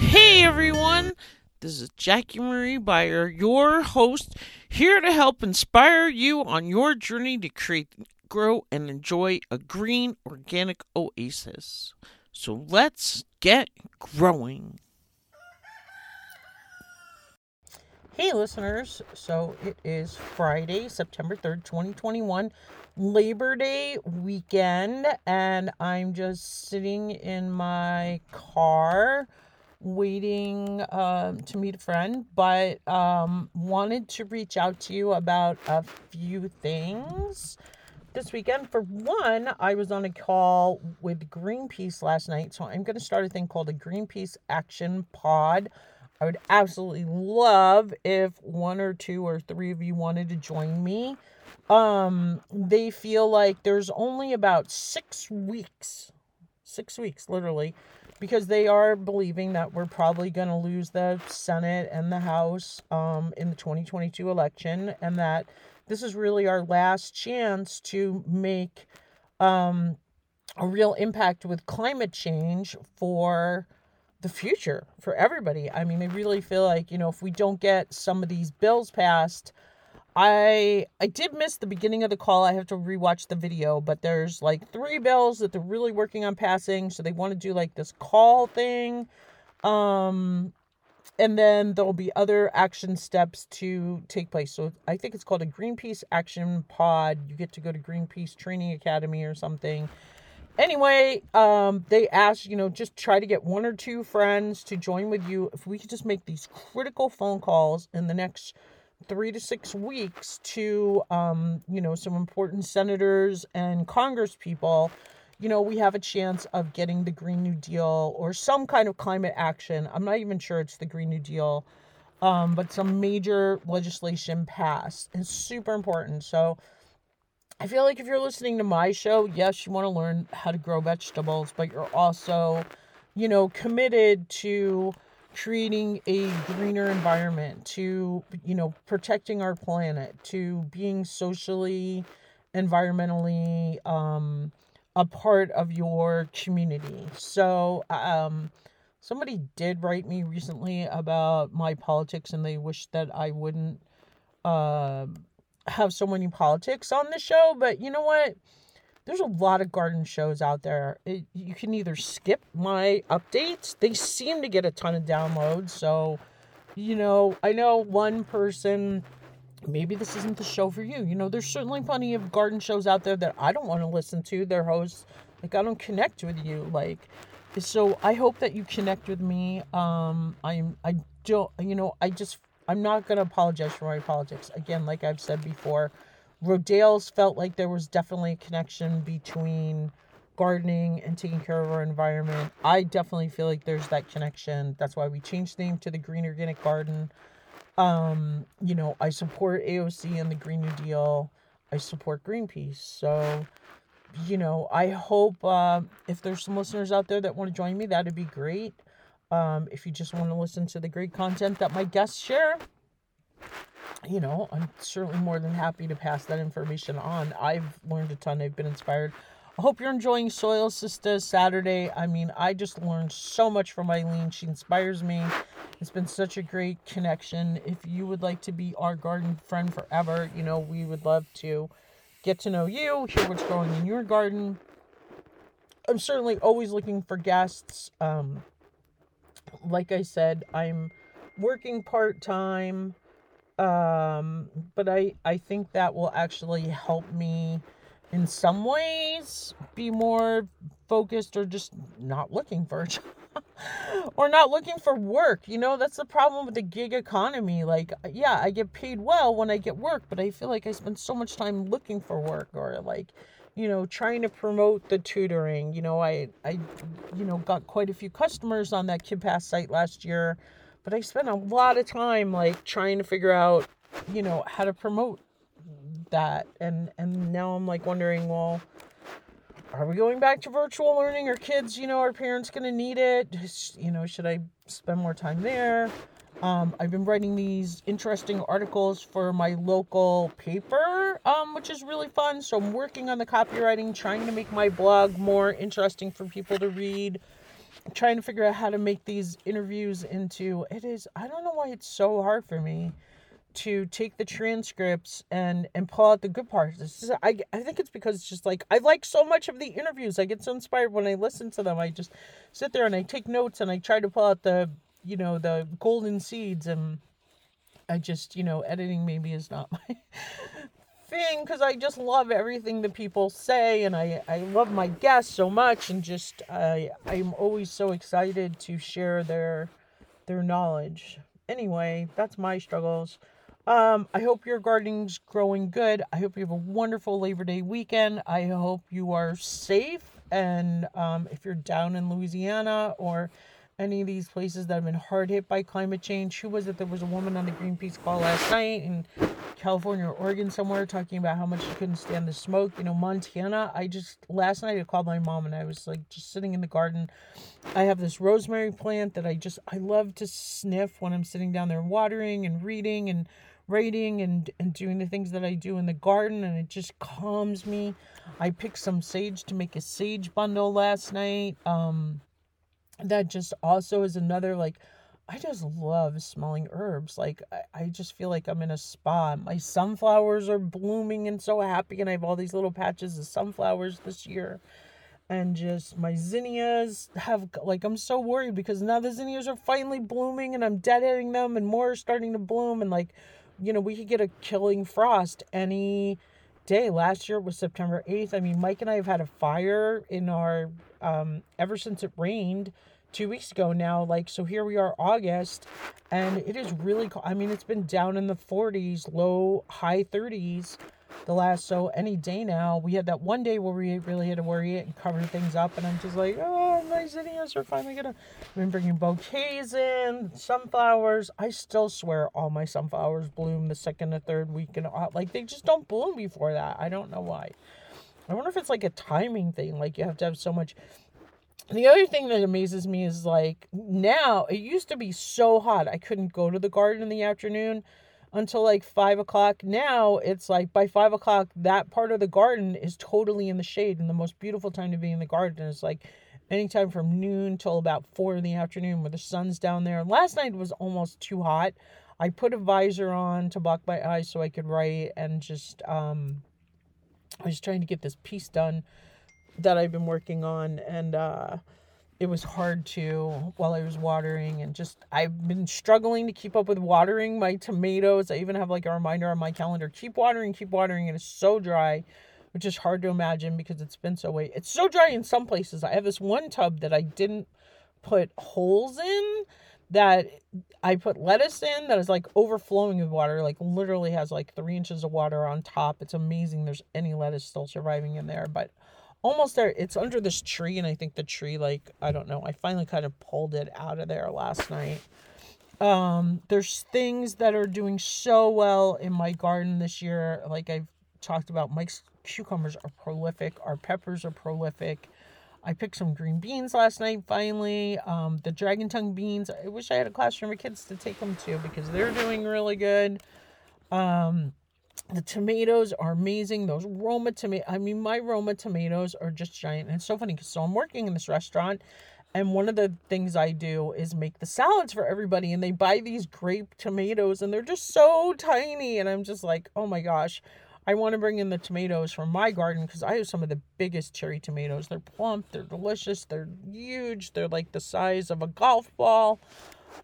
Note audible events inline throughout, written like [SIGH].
Hey everyone, this is Jackie Marie Beyer, your host, here to help inspire you on your journey to create, grow, and enjoy a green organic oasis. So let's get growing. Hey listeners, so it is Friday, September 3rd, 2021, Labor Day weekend, and I'm just sitting in my car waiting um, to meet a friend, but um, wanted to reach out to you about a few things this weekend. For one, I was on a call with Greenpeace last night, so I'm going to start a thing called a Greenpeace Action Pod. I would absolutely love if one or two or three of you wanted to join me. Um, they feel like there's only about six weeks, six weeks literally, because they are believing that we're probably going to lose the Senate and the House um, in the 2022 election, and that this is really our last chance to make um, a real impact with climate change for the future for everybody. I mean, I really feel like, you know, if we don't get some of these bills passed, I I did miss the beginning of the call. I have to rewatch the video, but there's like three bills that they're really working on passing. So they want to do like this call thing. Um and then there'll be other action steps to take place. So I think it's called a Greenpeace Action Pod. You get to go to Greenpeace Training Academy or something. Anyway, um, they asked, you know, just try to get one or two friends to join with you. If we could just make these critical phone calls in the next three to six weeks to, um, you know, some important senators and Congress people, you know, we have a chance of getting the Green New Deal or some kind of climate action. I'm not even sure it's the Green New Deal, um, but some major legislation passed. It's super important. So I feel like if you're listening to my show, yes, you want to learn how to grow vegetables, but you're also, you know, committed to creating a greener environment, to, you know, protecting our planet, to being socially, environmentally um, a part of your community. So, um, somebody did write me recently about my politics and they wish that I wouldn't uh, have so many politics on the show, but you know what? There's a lot of garden shows out there. It, you can either skip my updates, they seem to get a ton of downloads. So, you know, I know one person, maybe this isn't the show for you. You know, there's certainly plenty of garden shows out there that I don't want to listen to. Their hosts, like, I don't connect with you. Like, so I hope that you connect with me. Um, I'm, I don't, you know, I just, I'm not going to apologize for my politics. Again, like I've said before, Rodale's felt like there was definitely a connection between gardening and taking care of our environment. I definitely feel like there's that connection. That's why we changed the name to the Green Organic Garden. Um, you know, I support AOC and the Green New Deal. I support Greenpeace. So, you know, I hope uh, if there's some listeners out there that want to join me, that'd be great. Um, if you just want to listen to the great content that my guests share, you know, I'm certainly more than happy to pass that information on. I've learned a ton. I've been inspired. I hope you're enjoying Soil Sister Saturday. I mean, I just learned so much from Eileen. She inspires me. It's been such a great connection. If you would like to be our garden friend forever, you know, we would love to get to know you, hear what's growing in your garden. I'm certainly always looking for guests. Um, like I said, I'm working part time um but i i think that will actually help me in some ways be more focused or just not looking for a [LAUGHS] job or not looking for work. You know that's the problem with the gig economy. Like yeah i get paid well when i get work but i feel like i spend so much time looking for work or like you know trying to promote the tutoring. You know i i you know got quite a few customers on that KidPass site last year but I spent a lot of time like trying to figure out, you know, how to promote that. And and now I'm like wondering, well, are we going back to virtual learning? Are kids, you know, are parents going to need it? You know, should I spend more time there? Um, I've been writing these interesting articles for my local paper, um, which is really fun. So I'm working on the copywriting, trying to make my blog more interesting for people to read trying to figure out how to make these interviews into it is I don't know why it's so hard for me to take the transcripts and and pull out the good parts. Just, I I think it's because it's just like I like so much of the interviews. I get so inspired when I listen to them. I just sit there and I take notes and I try to pull out the you know the golden seeds and I just you know editing maybe is not [LAUGHS] my thing because I just love everything that people say and I I love my guests so much and just I I'm always so excited to share their their knowledge. Anyway, that's my struggles. Um, I hope your gardening's growing good. I hope you have a wonderful Labor Day weekend. I hope you are safe. And um, if you're down in Louisiana or any of these places that have been hard hit by climate change, who was it? There was a woman on the Greenpeace call last night in California or Oregon somewhere talking about how much she couldn't stand the smoke. You know, Montana. I just last night I called my mom and I was like just sitting in the garden. I have this rosemary plant that I just I love to sniff when I'm sitting down there watering and reading and writing and, and doing the things that I do in the garden, and it just calms me. I picked some sage to make a sage bundle last night. Um, that just also is another like, I just love smelling herbs. Like, I, I just feel like I'm in a spa. My sunflowers are blooming and so happy, and I have all these little patches of sunflowers this year and just my zinnias have like I'm so worried because now the zinnias are finally blooming and I'm deadheading them and more are starting to bloom and like you know, we could get a killing frost any day. Last year was September 8th. I mean, Mike and I have had a fire in our, um, ever since it rained two weeks ago now. Like, so here we are, August, and it is really cold. I mean, it's been down in the 40s, low, high 30s the last so any day now. We had that one day where we really had to worry it and cover things up, and I'm just like, oh, my zinnias are finally gonna. I've been bringing bouquets in, sunflowers. I still swear all my sunflowers bloom the second or third week, and like they just don't bloom before that. I don't know why. I wonder if it's like a timing thing. Like you have to have so much. The other thing that amazes me is like now it used to be so hot I couldn't go to the garden in the afternoon until like five o'clock. Now it's like by five o'clock, that part of the garden is totally in the shade. And the most beautiful time to be in the garden is like anytime from noon till about four in the afternoon where the sun's down there. Last night was almost too hot. I put a visor on to block my eyes so I could write and just um I was trying to get this piece done that I've been working on and uh it was hard to while I was watering and just I've been struggling to keep up with watering my tomatoes. I even have like a reminder on my calendar keep watering, keep watering. And it's so dry, which is hard to imagine because it's been so way. It's so dry in some places. I have this one tub that I didn't put holes in that I put lettuce in that is like overflowing with water, like literally has like three inches of water on top. It's amazing there's any lettuce still surviving in there. But almost there. It's under this tree, and I think the tree, like, I don't know. I finally kind of pulled it out of there last night. Um, there's things that are doing so well in my garden this year. Like I've talked about, Mike's cucumbers are prolific. Our peppers are prolific. I picked some green beans last night finally. Um, the dragon tongue beans. I wish I had a classroom of kids to take them to because they're doing really good. Um, the tomatoes are amazing. Those Roma tomato, I mean, my Roma tomatoes are just giant. And it's so funny because so I'm working in this restaurant, and one of the things I do is make the salads for everybody, and they buy these grape tomatoes, and they're just so tiny. And I'm just like, oh my gosh, I want to bring in the tomatoes from my garden because I have some of the biggest cherry tomatoes. They're plump, they're delicious, they're huge, they're like the size of a golf ball.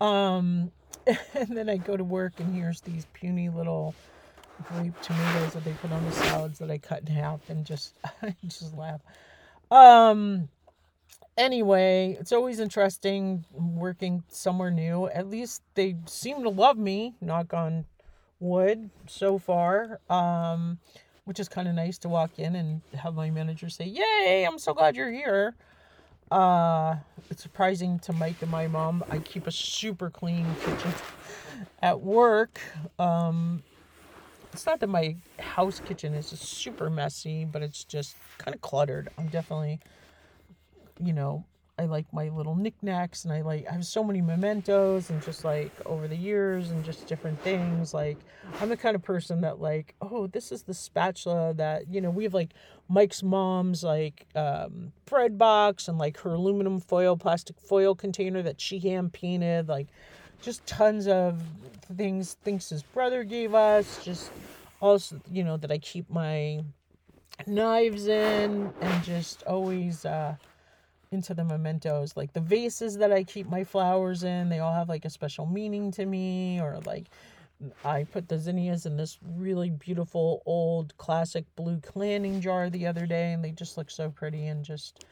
Um, [LAUGHS] and then I go to work, and here's these puny little grape tomatoes that they put on the salads that I cut in half and just [LAUGHS] just laugh. Um anyway, it's always interesting working somewhere new. At least they seem to love me, knock on wood so far. Um which is kind of nice to walk in and have my manager say, "Yay, I'm so glad you're here." Uh, it's surprising to Mike and my mom. I keep a super clean kitchen [LAUGHS] at work. Um, it's not that my house kitchen is super messy, but it's just kind of cluttered. I'm definitely, you know, I like my little knickknacks and I like I have so many mementos and just like over the years and just different things. Like I'm the kind of person that like, oh, this is the spatula that, you know, we have like Mike's mom's like um bread box and like her aluminum foil, plastic foil container that she hand painted, like just tons of things things his brother gave us, just also, you know, that I keep my knives in and just always uh into the mementos like the vases that i keep my flowers in they all have like a special meaning to me or like i put the zinnias in this really beautiful old classic blue canning jar the other day and they just look so pretty and just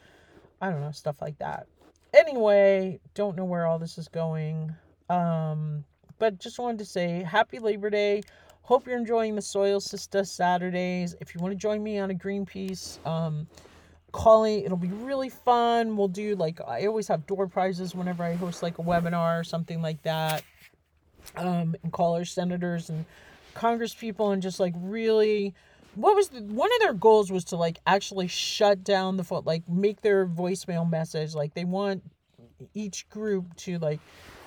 i don't know stuff like that. Anyway don't know where all this is going um but just wanted to say happy labor day. Hope you're enjoying the soil sister saturdays. If you want to join me on a greenpeace um calling it'll be really fun. We'll do like i always have door prizes whenever i host like a webinar or something like that um and call our senators and congress people and just like really what was the, one of their goals was to like actually shut down the phone like make their voicemail message. Like they want each group to like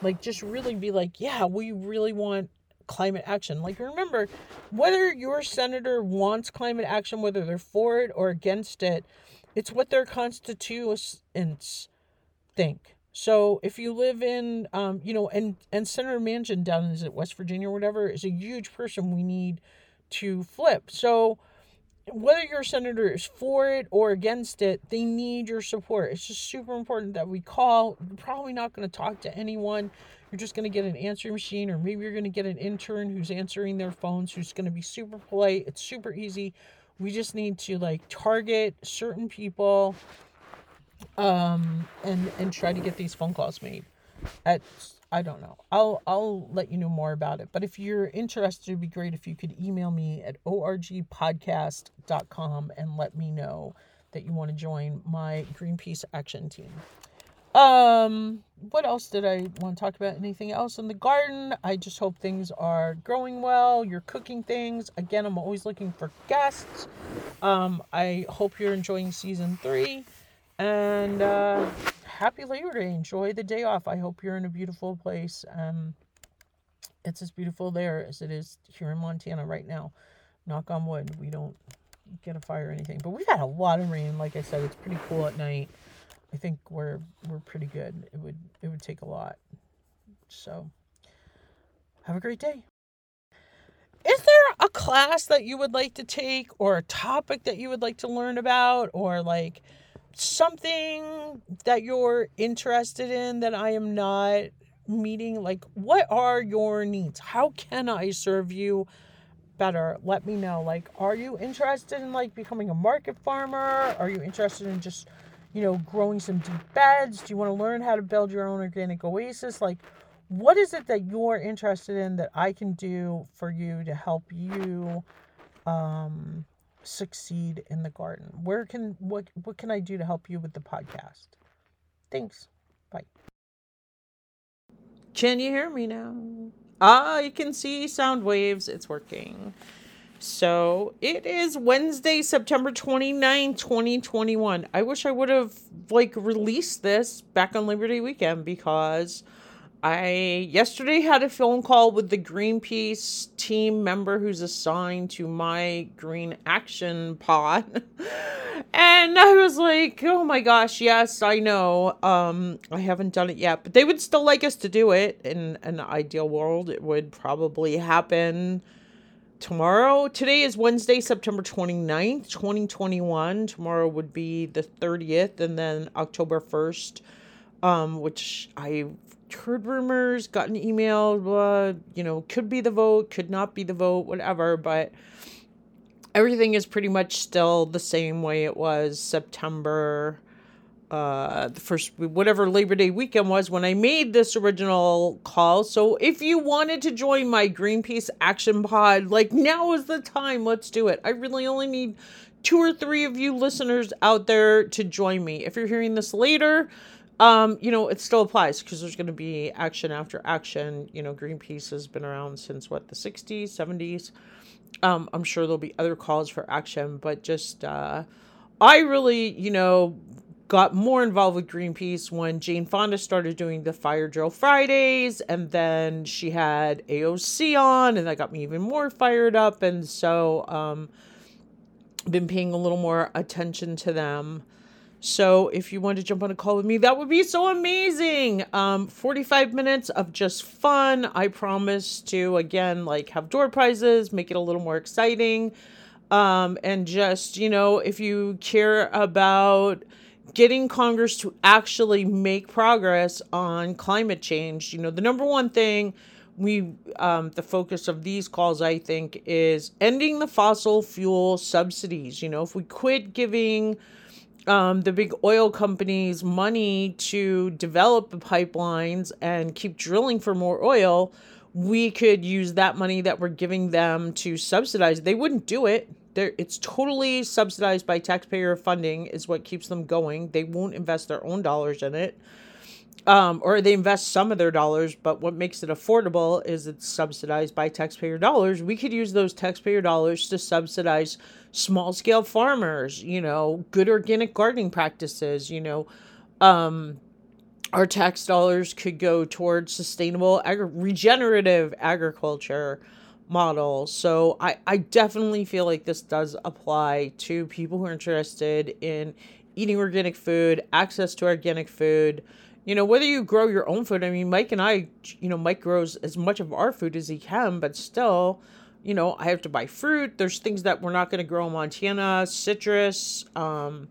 like just really be like yeah we really want climate action like remember whether your senator wants climate action whether they're for it or against it it's what their constituents think. So if you live in, um, you know, and and Senator Manchin down is it West Virginia or whatever is a huge person we need to flip. So whether your senator is for it or against it, they need your support. It's just super important that we call. You're probably not going to talk to anyone. You're just going to get an answering machine, or maybe you're going to get an intern who's answering their phones, who's going to be super polite. It's super easy we just need to like target certain people um and and try to get these phone calls made at i don't know i'll i'll let you know more about it but if you're interested it'd be great if you could email me at orgpodcast.com and let me know that you want to join my greenpeace action team um, what else did I want to talk about? Anything else in the garden? I just hope things are growing well. You're cooking things. Again, I'm always looking for guests. Um, I hope you're enjoying season three. And uh, happy Labor Day. Enjoy the day off. I hope you're in a beautiful place. Um, it's as beautiful there as it is here in Montana right now. Knock on wood. We don't get a fire or anything. But we've had a lot of rain. Like I said, it's pretty cool at night. I think we're we're pretty good. It would it would take a lot. So have a great day. Is there a class that you would like to take or a topic that you would like to learn about or like something that you're interested in that I am not meeting? Like what are your needs? How can I serve you better? Let me know. Like are you interested in like becoming a market farmer? Are you interested in just you know, growing some deep beds? Do you want to learn how to build your own organic oasis? Like, what is it that you're interested in that I can do for you to help you um, succeed in the garden? Where can what what can I do to help you with the podcast? Thanks. Bye. Can you hear me now? Ah, you can see sound waves. It's working. So it is Wednesday, September 29, 2021. I wish I would have like released this back on Labor Day weekend because I yesterday had a phone call with the Greenpeace team member who's assigned to my green action pod. [LAUGHS] and I was like, "Oh my gosh, yes, I know. Um I haven't done it yet, but they would still like us to do it in an ideal world. It would probably happen tomorrow today is wednesday september 29th 2021 tomorrow would be the 30th and then october 1st um which i heard rumors gotten email uh, you know could be the vote could not be the vote whatever but everything is pretty much still the same way it was september uh the first whatever labor day weekend was when i made this original call. So if you wanted to join my greenpeace action pod like now is the time. Let's do it. I really only need two or three of you listeners out there to join me. If you're hearing this later um you know it still applies because there's going to be action after action you know greenpeace has been around since what the 60s 70s um i'm sure there'll be other calls for action but just uh i really you know got more involved with Greenpeace when Jane Fonda started doing the Fire Drill Fridays, and then she had AOC on, and that got me even more fired up. And so, um, been paying a little more attention to them. So if you want to jump on a call with me, that would be so amazing. Um, 45 minutes of just fun. I promise to again like have door prizes, make it a little more exciting. Um, and just, you know, if you care about getting Congress to actually make progress on climate change. You know, the number one thing we, um, the focus of these calls, I think, is ending the fossil fuel subsidies. You know, if we quit giving um, the big oil companies money to develop the pipelines and keep drilling for more oil, we could use that money that we're giving them to subsidize. They wouldn't do it they're, it's totally subsidized by taxpayer funding is what keeps them going. They won't invest their own dollars in it. Um, or they invest some of their dollars, but what makes it affordable is it's subsidized by taxpayer dollars. We could use those taxpayer dollars to subsidize small scale farmers, you know, good organic gardening practices, you know, um, our tax dollars could go towards sustainable regenerative agriculture model. So I, I definitely feel like this does apply to people who are interested in eating organic food, access to organic food. You know, whether you grow your own food, I mean, Mike and I, you know, Mike grows as much of our food as he can, but still, you know, I have to buy fruit. There's things that we're not going to grow in Montana, citrus. Um,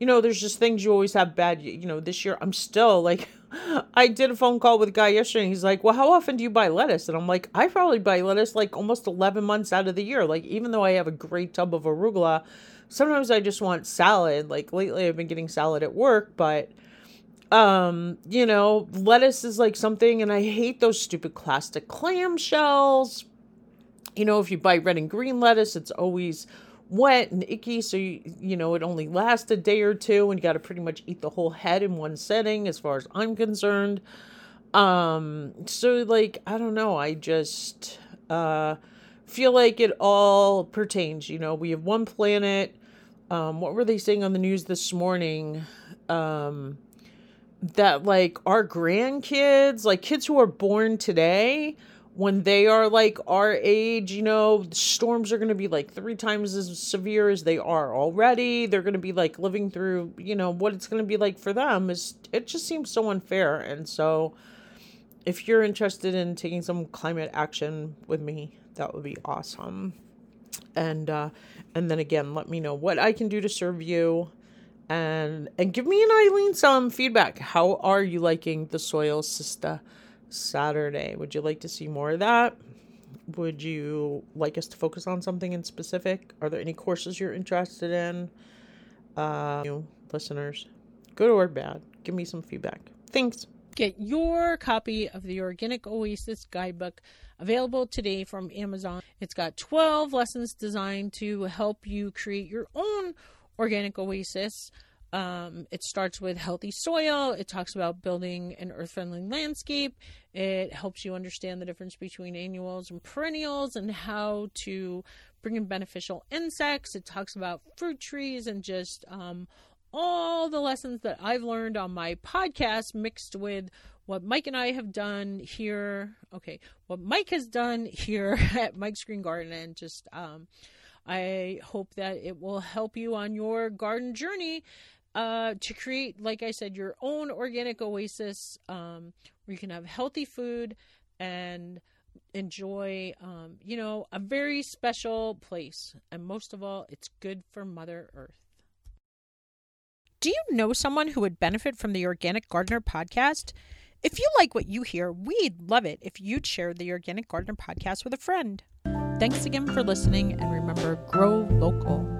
you know, there's just things you always have bad. You know, this year I'm still like, [LAUGHS] I did a phone call with a guy yesterday. he's like, "Well, how often do you buy lettuce?" And I'm like, "I probably buy lettuce like almost 11 months out of the year. Like even though I have a great tub of arugula, sometimes I just want salad. Like lately I've been getting salad at work, but um, you know, lettuce is like something and I hate those stupid plastic clam shells. You know, if you buy red and green lettuce, it's always wet and icky so you, you know it only lasts a day or two and you got to pretty much eat the whole head in one setting as far as i'm concerned. Um so like i don't know i just uh feel like it all pertains you know we have one planet. Um what were they saying on the news this morning? Um that like our grandkids like kids who are born today when they are like our age, you know, storms are going to be like three times as severe as they are already. They're going to be like living through, you know, what it's going to be like for them is it just seems so unfair. And so if you're interested in taking some climate action with me, that would be awesome. And uh and then again, let me know what I can do to serve you and and give me and Eileen some feedback. How are you liking the soil sister? Saturday. Would you like to see more of that? Would you like us to focus on something in specific? Are there any courses you're interested in? Uh, you listeners, good or bad, give me some feedback. Thanks. Get your copy of the Organic Oasis Guidebook available today from Amazon. It's got 12 lessons designed to help you create your own organic oasis. Um, it starts with healthy soil. It talks about building an earth friendly landscape. It helps you understand the difference between annuals and perennials and how to bring in beneficial insects. It talks about fruit trees and just um, all the lessons that I've learned on my podcast mixed with what Mike and I have done here. Okay, what Mike has done here [LAUGHS] at Mike's Green Garden and just. Um, I hope that it will help you on your garden journey uh, to create, like I said, your own organic oasis um, where you can have healthy food and enjoy, um, you know, a very special place. And most of all, it's good for Mother Earth. Do you know someone who would benefit from the Organic Gardener podcast? If you like what you hear, we'd love it if you'd share the Organic Gardener podcast with a friend. Thanks again for listening, and remember grow local.